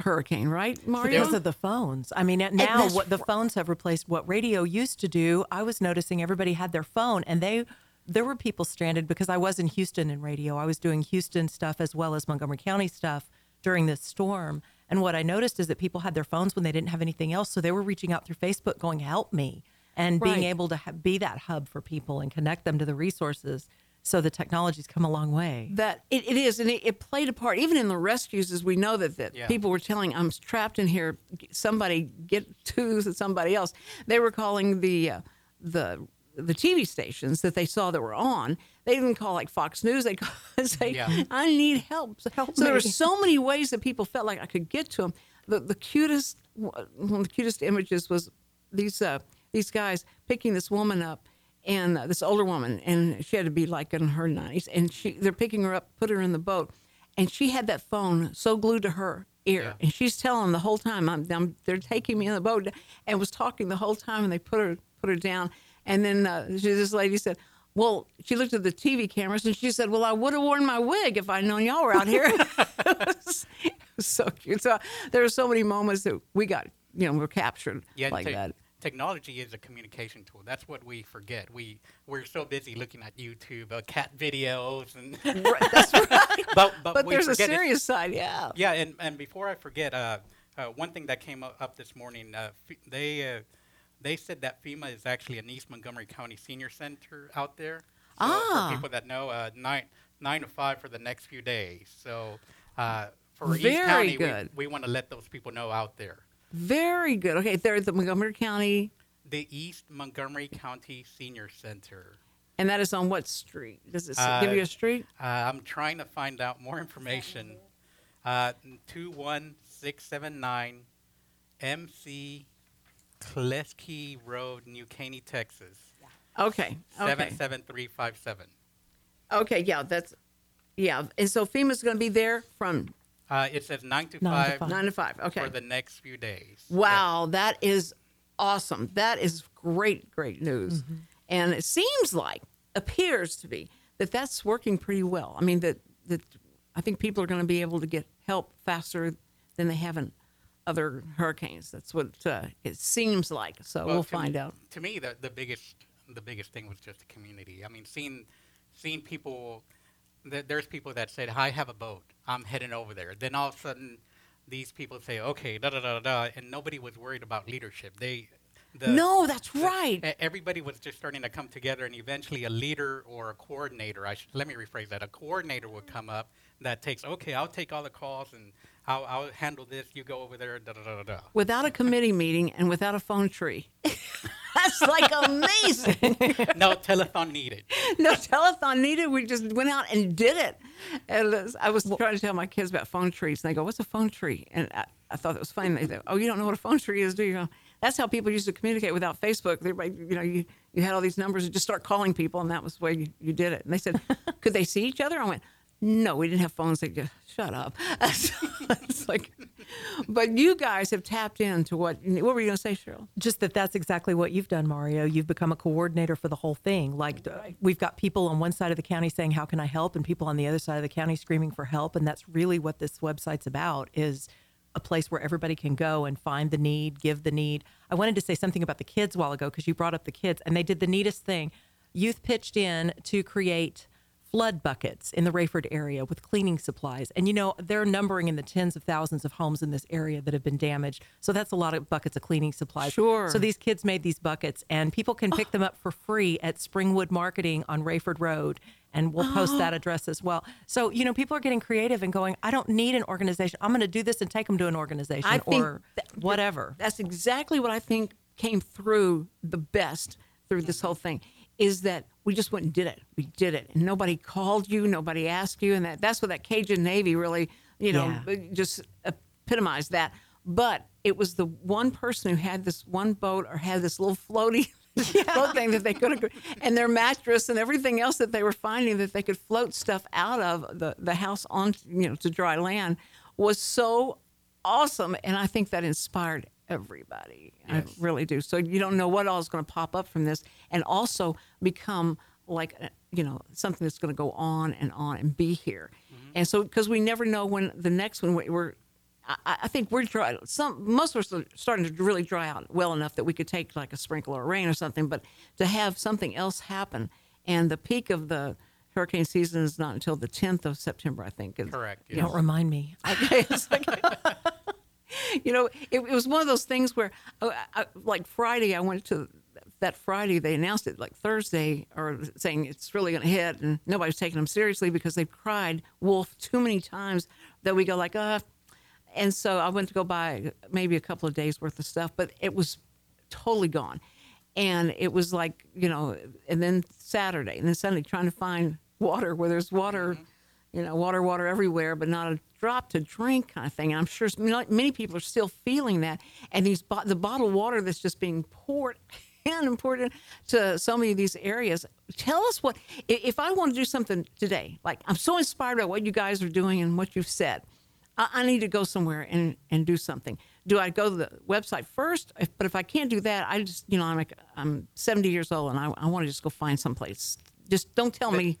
hurricane, right, Mario? Because of the phones. I mean, now what the phones have replaced what radio used to do. I was noticing everybody had their phone and they there were people stranded because I was in Houston in radio. I was doing Houston stuff as well as Montgomery County stuff during this storm. And what I noticed is that people had their phones when they didn't have anything else. So they were reaching out through Facebook going, help me, and being able to ha- be that hub for people and connect them to the resources. So the technology's come a long way. that it, it is, and it, it played a part even in the rescues. As we know that that Yeah. people were telling, "I'm trapped in here. Somebody get to somebody else." They were calling the uh, the the TV stations that they saw that were on. They didn't call like Fox News. They call, say, Yeah. "I need help." So, Help so there were so many ways that people felt like I could get to them. The the cutest one of the cutest images was these uh, these guys picking this woman up and uh, this older woman, and she had to be like in her nineties, and she they're picking her up, put her in the boat, and she had that phone so glued to her ear, Yeah. and she's telling the whole time, I'm, I'm they're taking me in the boat, and was talking the whole time, and they put her put her down, and then uh, she, this lady said. Well, she looked at the TV cameras and she said, "Well, I would have worn my wig if I'd known y'all were out here." it, was, it was so cute. So there were so many moments that we got, you know, were captured Yeah, like te- that. Technology is a communication tool. That's what we forget. We we're so busy looking at YouTube, uh, cat videos, and Right, That's right. but but, but we there's a serious side, yeah. Yeah, and, and before I forget, uh, uh, one thing that came up, up this morning, uh, F- they uh, they said that FEMA is actually an East Montgomery County Senior Center out there. So Ah. For people that know, uh, nine nine to five for the next few days. So uh, for East Very County, good. we, we want to let those people know out there. Very good. Okay, they're at the Montgomery County, The East Montgomery County Senior Center. and that is on what street? Does it Uh, give you a street? Uh, I'm trying to find out more information. Uh, 21679 MC Kleski Road, New Caney, Texas. Okay. Okay. 77357. Okay. Yeah. That's yeah. And so FEMA's going to be there from Uh, it says 9 to Nine to 5, five. nine to five. Okay. for the next few days. Wow, that is awesome. That is great, great news. Mm-hmm. And it seems like, appears to be, that that's working pretty well. I mean, that, that I think people are going to be able to get help faster than they have in other hurricanes. That's what uh, it seems like. So Well, we'll to me- find out. To me, the, the biggest the biggest thing was just the community. I mean, seeing seeing people. Th- there's people that said, "I have a boat. I'm heading over there." Then all of a sudden, these people say, "Okay, da da da da,", da," and nobody was worried about leadership. They. The, no, that's the- right. Everybody was just starting to come together, and eventually, a leader or a coordinator. I should, let me rephrase that. A coordinator would come up that takes, okay, I'll take all the calls and I'll, I'll handle this. You go over there. Da da da da da. without a committee meeting and without a phone tree. that's like amazing. no telethon needed. no telethon needed. We just went out and did it. And I was trying to tell my kids about phone trees, and they go, "What's a phone tree?" And I, I thought that was funny. They said, "Oh, you don't know what a phone tree is, do you?" That's how people used to communicate without Facebook. Everybody, you know, you, you had all these numbers and just start calling people, and that was the way you, you did it. And they said, "Could they see each other?" I went, "No, we didn't have phones." Go, "Shut up." it's like, but you guys have tapped into what? What were you going to say, Sheryl? just that that's exactly what you've done mario you've become a coordinator for the whole thing like uh, we've got people on one side of the county saying how can i help and people on the other side of the county screaming for help and that's really what this website's about is a place where everybody can go and find the need give the need i wanted to say something about the kids a while ago because you brought up the kids and they did the neatest thing youth pitched in to create flood buckets in the Rayford area with cleaning supplies. And you know, they're numbering in the tens of thousands of homes in this area that have been damaged. So that's a lot of buckets of cleaning supplies. Sure. So these kids made these buckets and people can pick them up for free at Springwood Marketing on Rayford Road. And we'll post that address as well. So, you know, people are getting creative and going, I don't need an organization. I'm going to do this and take them to an organization I or that- whatever. That's exactly what I think came through the best through this whole thing is that we just went and did it. We did it. And nobody called you, nobody asked you. And that, that's what that Cajun Navy really, you know, Yeah. Uh, just epitomized that. But it was the one person who had this one boat or had this little floaty boat thing that they could have, and their mattress and everything else that they were finding that they could float stuff out of the, the house on, you know, to dry land was so awesome. And I think that inspired everybody. I really do. So you don't know what all is going to pop up from this and also become like, uh, you know, something that's going to go on and on and be here. And so, because we never know when the next one we- we're, I, I think we're dry. Some most of us are starting to really dry out well enough that we could take like a sprinkle or rain or something. But to have something else happen and the peak of the hurricane season is not until the 10th of September, I think. It's- Correct. you yes. Don't remind me. Okay, it's like- you know, it, it was one of those things where, uh, I, like Friday, I went to that Friday. They announced it like Thursday, or saying it's really going to hit, and nobody was taking them seriously because they've cried wolf too many times that we go like, uh. And so I went to go buy maybe a couple of days worth of stuff, but it was totally gone. And it was like, you know, and then Saturday and then Sunday trying to find water where there's water, you know, water, water everywhere, but not a drop to drink kind of thing. And I'm sure many many people are still feeling that. And these bo- the bottled water that's just being poured in and poured into so many of these areas. Tell us what, if I want to do something today, like I'm so inspired by what you guys are doing and what you've said. I, I need to go somewhere and, and do something. Do I go to the website first? If, but if I can't do that, I just, you know, I'm like, I'm 70 years old and I, I want to just go find someplace. Just don't tell me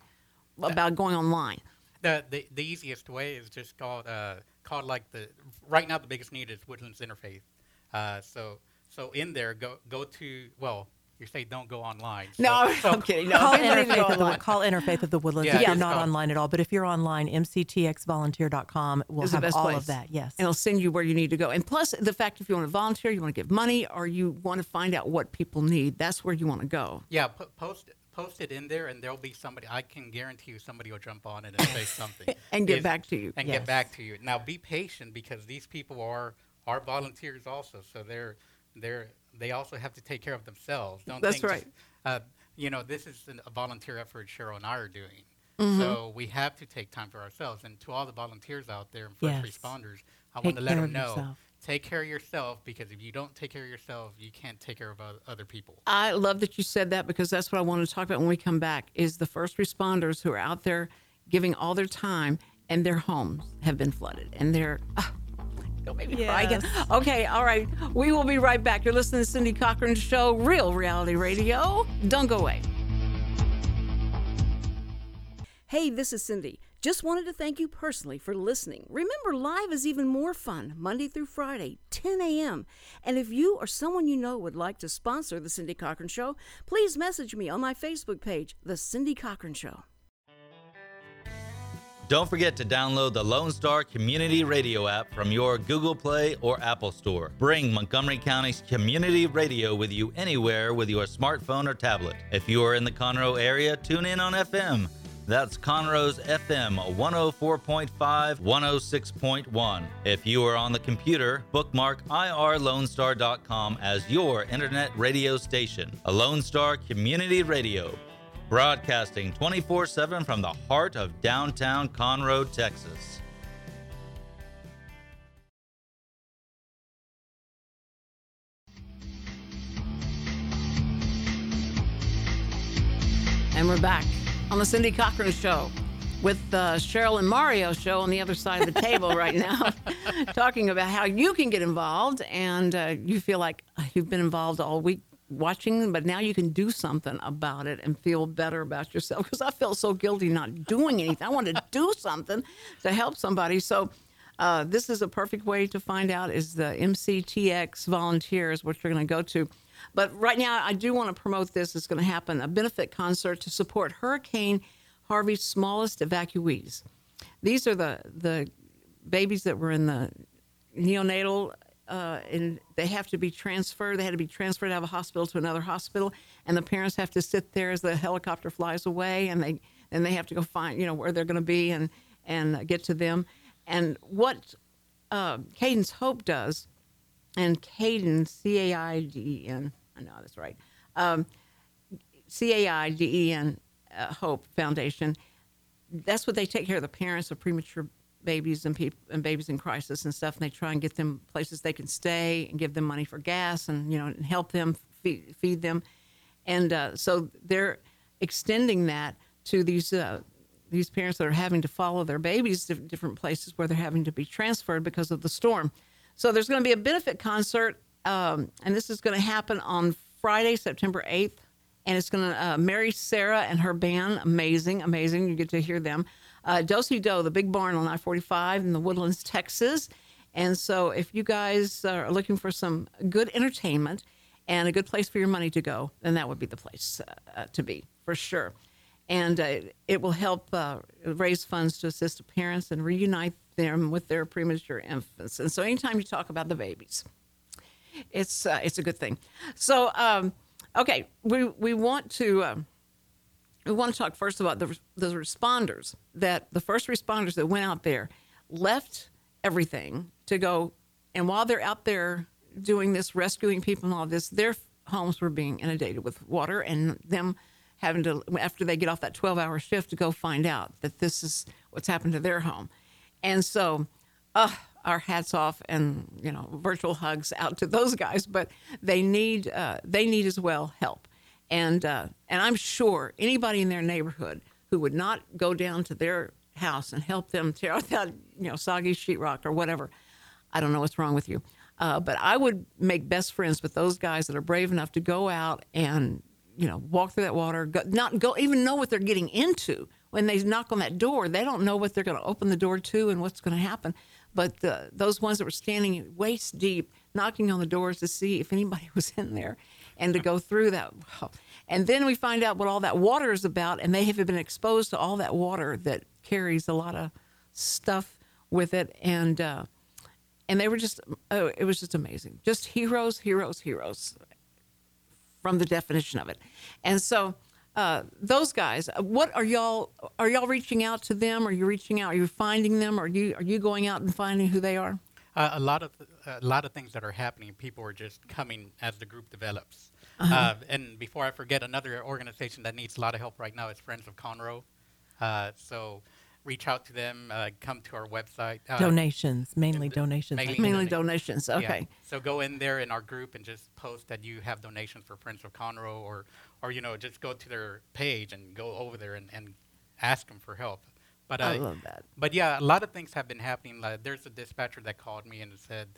about going online. The, the the easiest way is just called uh, called like the right now the biggest need is Woodlands Interfaith. Uh, so so in there go go to well you say don't go online. So, No, I'm, so- I'm kidding. No, Call I Interfaith, of the, online. call Interfaith of the Woodlands Yeah, if you're not called- online at all. But if you're online, mctxvolunteer.com will is the have best all place. of that. Yes. And it'll send you where you need to go. And plus, the fact if you want to volunteer, you want to give money, or you want to find out what people need, that's where you want to go. Yeah, po- post it, post it in there, and there'll be somebody. I can guarantee you, somebody will jump on it and say something And get Is- back to you. And Yes. get back to you. Now, be patient because these people are are volunteers also, so they're they're they also have to take care of themselves. Don't That's think just- uh, you know, this is an, a volunteer effort Sheryl and I are doing. Mm-hmm. So we have to take time for ourselves. And to all the volunteers out there and first Yes. responders, I want to let them know: yourself. Take care of yourself because if you don't take care of yourself, you can't take care of other people. I love that you said that because that's what I want to talk about when we come back is the first responders who are out there giving all their time and their homes have been flooded and they're ah, don't make me cry again. Okay, all right. We will be right back. You're listening to Cindy Cochran's show, Real Reality Radio. Don't go away. Hey, this is Cindy. Just wanted to thank you personally for listening. Remember, live is even more fun Monday through Friday, 10 a.m. And if you or someone you know would like to sponsor The Cindy Cochran Show, please message me on my Facebook page, The Cindy Cochran Show. Don't forget to download the Lone Star Community Radio app from your Google Play or Apple Store. Bring Montgomery County's community radio with you anywhere with your smartphone or tablet. If you are in the Conroe area, tune in on FM. That's Conroe's FM 104.5, 106.1. If you are on the computer, bookmark ourlonestar.com as your internet radio station. A Lone Star Community Radio broadcasting 24 7 from the heart of downtown Conroe, Texas. And we're back on the Cindy Cochran Show with uh, Sheryl and Mario show on the other side of the table right now, talking about how you can get involved and uh, you feel like you've been involved all week watching, but now you can do something about it and feel better about yourself. Because I felt so guilty not doing anything. I wanted to do something to help somebody. So. Uh, this is a perfect way to find out is the MCTX volunteers, which you're going to go to. But right now, I do want to promote this. It's going to happen a benefit concert to support Hurricane Harvey's smallest evacuees. These are the the babies that were in the neonatal, uh, and they have to be transferred. They had to be transferred out of a hospital to another hospital, and the parents have to sit there as the helicopter flies away, and they and they have to go find you know where they're going to be and and get to them. And what uh, Caiden's Hope does, and Caiden C A I D E N, I know that's right. Um, C A I D E N uh, Hope Foundation. That's what they take care of the parents of premature babies and people and babies in crisis and stuff. And they try and get them places they can stay and give them money for gas and you know and help them feed, feed them. And uh, so they're extending that to these uh, these parents that are having to follow their babies to different places where they're having to be transferred because of the storm. So there's going to be a benefit concert, um, and this is going to happen on Friday, September 8th. And it's going to, uh, Mary Sarah and her band, amazing, amazing. You get to hear them. Uh, Doe, the big barn on I 45 in the Woodlands, Texas. And so if you guys are looking for some good entertainment and a good place for your money to go, then that would be the place uh, uh, to be for sure. and uh, it will help uh, raise funds to assist parents and reunite them with their premature infants. And so, anytime you talk about the babies, it's uh, it's a good thing. So, um, okay, we we want to. Um, we want to talk first about the, the responders that the first responders that went out there left everything to go and while they're out there doing this rescuing people and all this their homes were being inundated with water and them having to after they get off that 12 hour shift to go find out that this is what's happened to their home and so uh, our hats off and you know virtual hugs out to those guys but they need uh, they need as well help. And uh, and I'm sure anybody in their neighborhood who would not go down to their house and help them tear out that you know soggy sheetrock or whatever, I don't know what's wrong with you, uh, but I would make best friends with those guys that are brave enough to go out and you know walk through that water, go, not go even know what they're getting into when they knock on that door. They don't know what they're going to open the door to and what's going to happen. But the, those ones that were standing waist deep, knocking on the doors to see if anybody was in there and to go through that. And then we find out what all that water is about, and they have been exposed to all that water that carries a lot of stuff with it, and uh, and they were just oh, it was just amazing, just heroes, heroes, heroes, from the definition of it, and so. Uh, those guys, what are y'all? Are y'all reaching out to them? Are you reaching out? Are you finding them? Are you are you going out and finding who they are? Uh, a lot of a lot of things that are happening. People are just coming as the group develops. Uh-huh. Uh, and before I forget, another organization that needs a lot of help right now is Friends of Conroe. Uh, so reach out to them. Uh, come to our website. Uh, donations, mainly donations. Mainly, mainly donations. Okay. Yeah. So go in there in our group and just post that you have donations for Prince of Conroe, or or you know just go to their page and go over there and, and ask them for help. But I love that. But yeah, a lot of things have been happening. Like, there's a dispatcher that called me and said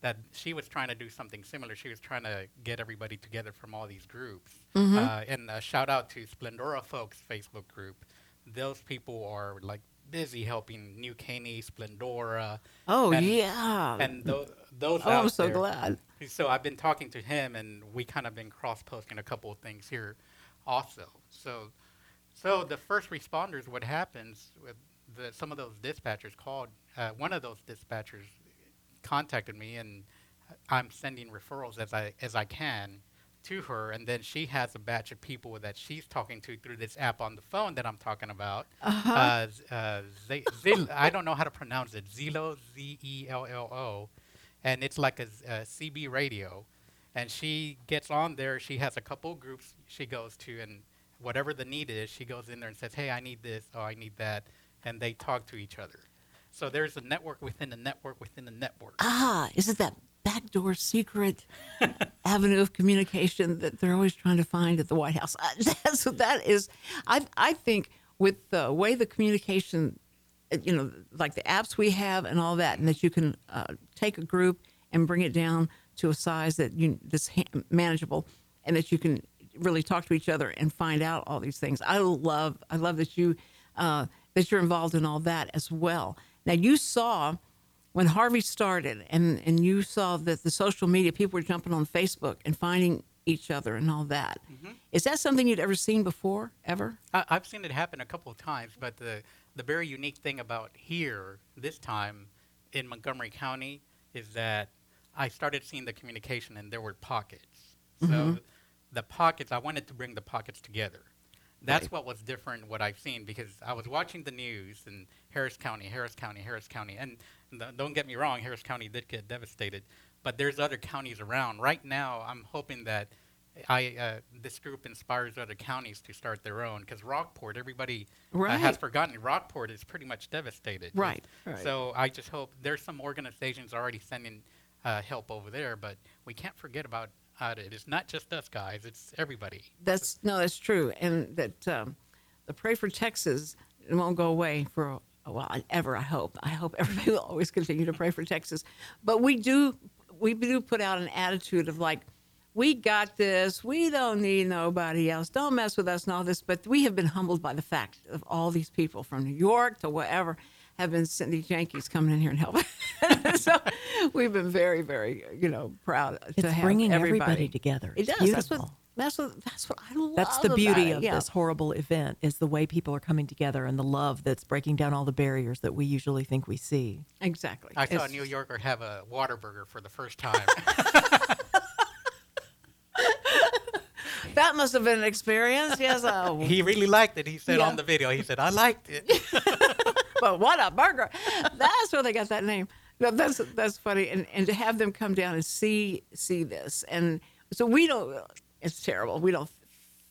that she was trying to do something similar. She was trying to get everybody together from all these groups. Mm-hmm. Uh, and a shout out to Splendora Folks Facebook group. Those people are like busy helping New Caney, Splendora. Oh and, yeah. And th- those. Oh, I'm so there. glad. So I've been talking to him, and we kind of been cross posting a couple of things here, also. So, so the first responders, what happens with the, some of those dispatchers called. Uh, one of those dispatchers contacted me, and I'm sending referrals as I as I can to her, and then she has a batch of people that she's talking to through this app on the phone that I'm talking about. Uh-huh. Uh, uh, Z- Z- I don't know how to pronounce it. Zello, Z E L L O, and it's like a, a CB radio. And she gets on there. She has a couple groups she goes to, and whatever the need is, she goes in there and says, "Hey, I need this. Oh, I need that," and they talk to each other. So there's a network within a network within a network. Ah, is it that backdoor secret avenue of communication that they're always trying to find at the White House? That's that is. I I think with the way the communication, you know, like the apps we have and all that, and that you can uh, take a group and bring it down to a size that you that's ha- manageable, and that you can really talk to each other and find out all these things. I love I love that you uh, that you're involved in all that as well. Now, you saw when Harvey started, and, and you saw that the social media people were jumping on Facebook and finding each other and all that. Mm-hmm. Is that something you'd ever seen before, ever? I, have seen it happen a couple of times, but the, the very unique thing about here this time in Montgomery County is that I started seeing the communication and there were pockets. Mm-hmm. So the pockets, I wanted to bring the pockets together. That's right. what was different, what I've seen, because I was watching the news and Harris County, Harris County, Harris County. And th- don't get me wrong, Harris County did get devastated, but there's other counties around. Right now, I'm hoping that I uh, this group inspires other counties to start their own because Rockport, everybody right. uh, has forgotten. Rockport is pretty much devastated. Right. right. So I just hope there's some organizations already sending uh, help over there, but we can't forget about it. It's not just us guys; it's everybody. That's no, that's true, and that um, the Pray for Texas won't go away for well, ever. I hope. I hope everybody will always continue to pray for Texas. But we do, we do put out an attitude of like, we got this. We don't need nobody else. Don't mess with us and all this. But we have been humbled by the fact of all these people from New York to wherever have been Cindy Yankees coming in here and helping. so we've been very, very, you know, proud it's to have bringing everybody. everybody together. It does. That's what That's what that's what I love. That's the about beauty it. of Yeah. this horrible event is the way people are coming together and the love that's breaking down all the barriers that we usually think we see. Exactly. I saw a New Yorker have a Whataburger for the first time. That must have been an experience. Yes. Oh, he really liked it. He said Yeah. on the video, he said, I liked it. But what a burger! That's where they got that name. No, that's that's funny, and and to have them come down and see see this, and so we don't. It's terrible. We don't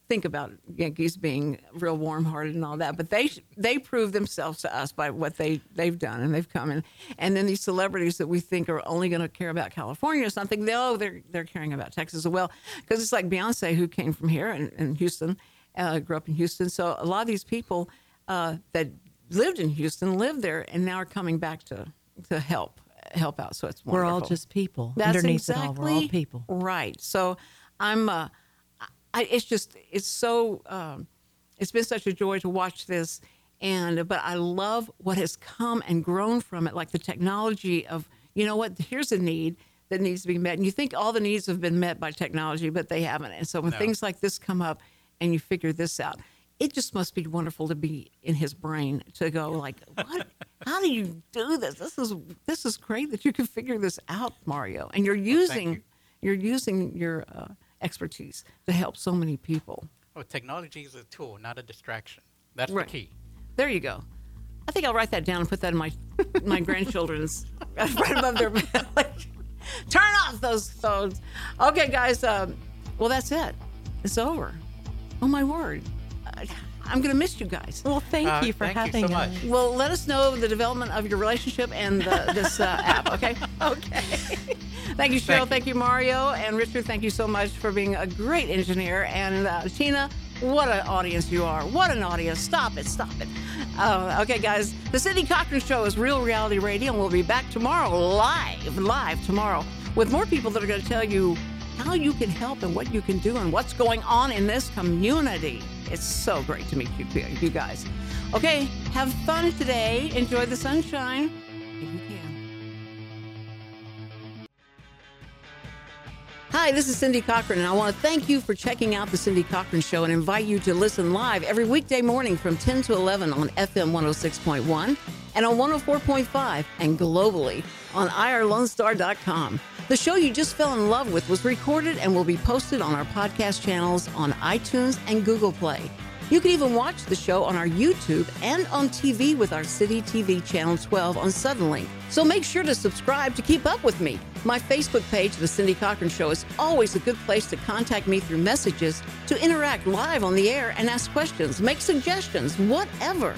think about Yankees being real warm hearted and all that, but they they prove themselves to us by what they they've done, and they've come in, and then these celebrities that we think are only going to care about California or something, no, they're they're caring about Texas as well, because it's like Beyonce who came from here in Houston, uh, grew up in Houston, so a lot of these people uh, that lived in Houston lived there and now are coming back to to help help out. So it's We're all just people. That's Underneath exactly it all, we're all people. Right. So I'm. Uh, I, it's just it's so. Um, it's been such a joy to watch this, and but I love what has come and grown from it, like the technology of you know what here's a need that needs to be met, and you think all the needs have been met by technology, but they haven't. And so when No. things like this come up, and you figure this out. It just must be wonderful to be in his brain to go like, what? How do you do this? This is this is great that you can figure this out, Mario, and you're using you. you're using your uh, expertise to help so many people. oh, technology is a tool, not a distraction. That's Right. the key. There you go. I think I'll write that down and put that in my my grandchildren's right above their. Like, Turn off those phones. Okay, guys. Um, well, that's it. It's over. Oh my word. I, I'm gonna miss you guys. Well, thank Uh, you for thank you having so us. much. Well, let us know the development of your relationship and the, this uh, app, okay? Okay. thank you, Sheryl. Thank Thank you. you, Mario. And Richard, thank you so much for being a great engineer. And uh, Tina, what an audience you are. What an audience. Stop it. Stop it. Uh, okay, guys. The Cindy Cochran Show is Real Reality Radio, and we'll be back tomorrow, live, live tomorrow, with more people that are going to tell you how you can help and what you can do and what's going on in this community. It's so great to meet you, you guys. Okay, have fun today. Enjoy the sunshine. Hi, this is Cindy Cochran, and I want to thank you for checking out the Cindy Cochran Show and invite you to listen live every weekday morning from 10 to 11 on FM 106.1 and on 104.5 and globally on ourlonestar.com. The show you just fell in love with was recorded and will be posted on our podcast channels on iTunes and Google Play. You can even watch the show on our YouTube and on TV with our City TV Channel 12 on Suddenlink. So make sure to subscribe to keep up with me. My Facebook page, The Cindy Cochran Show, is always a good place to contact me through messages, to interact live on the air and ask questions, make suggestions, whatever.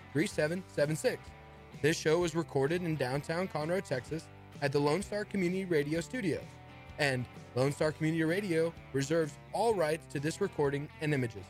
3776. This show was recorded in downtown Conroe, Texas at the Lone Star Community Radio Studios. And Lone Star Community Radio reserves all rights to this recording and images.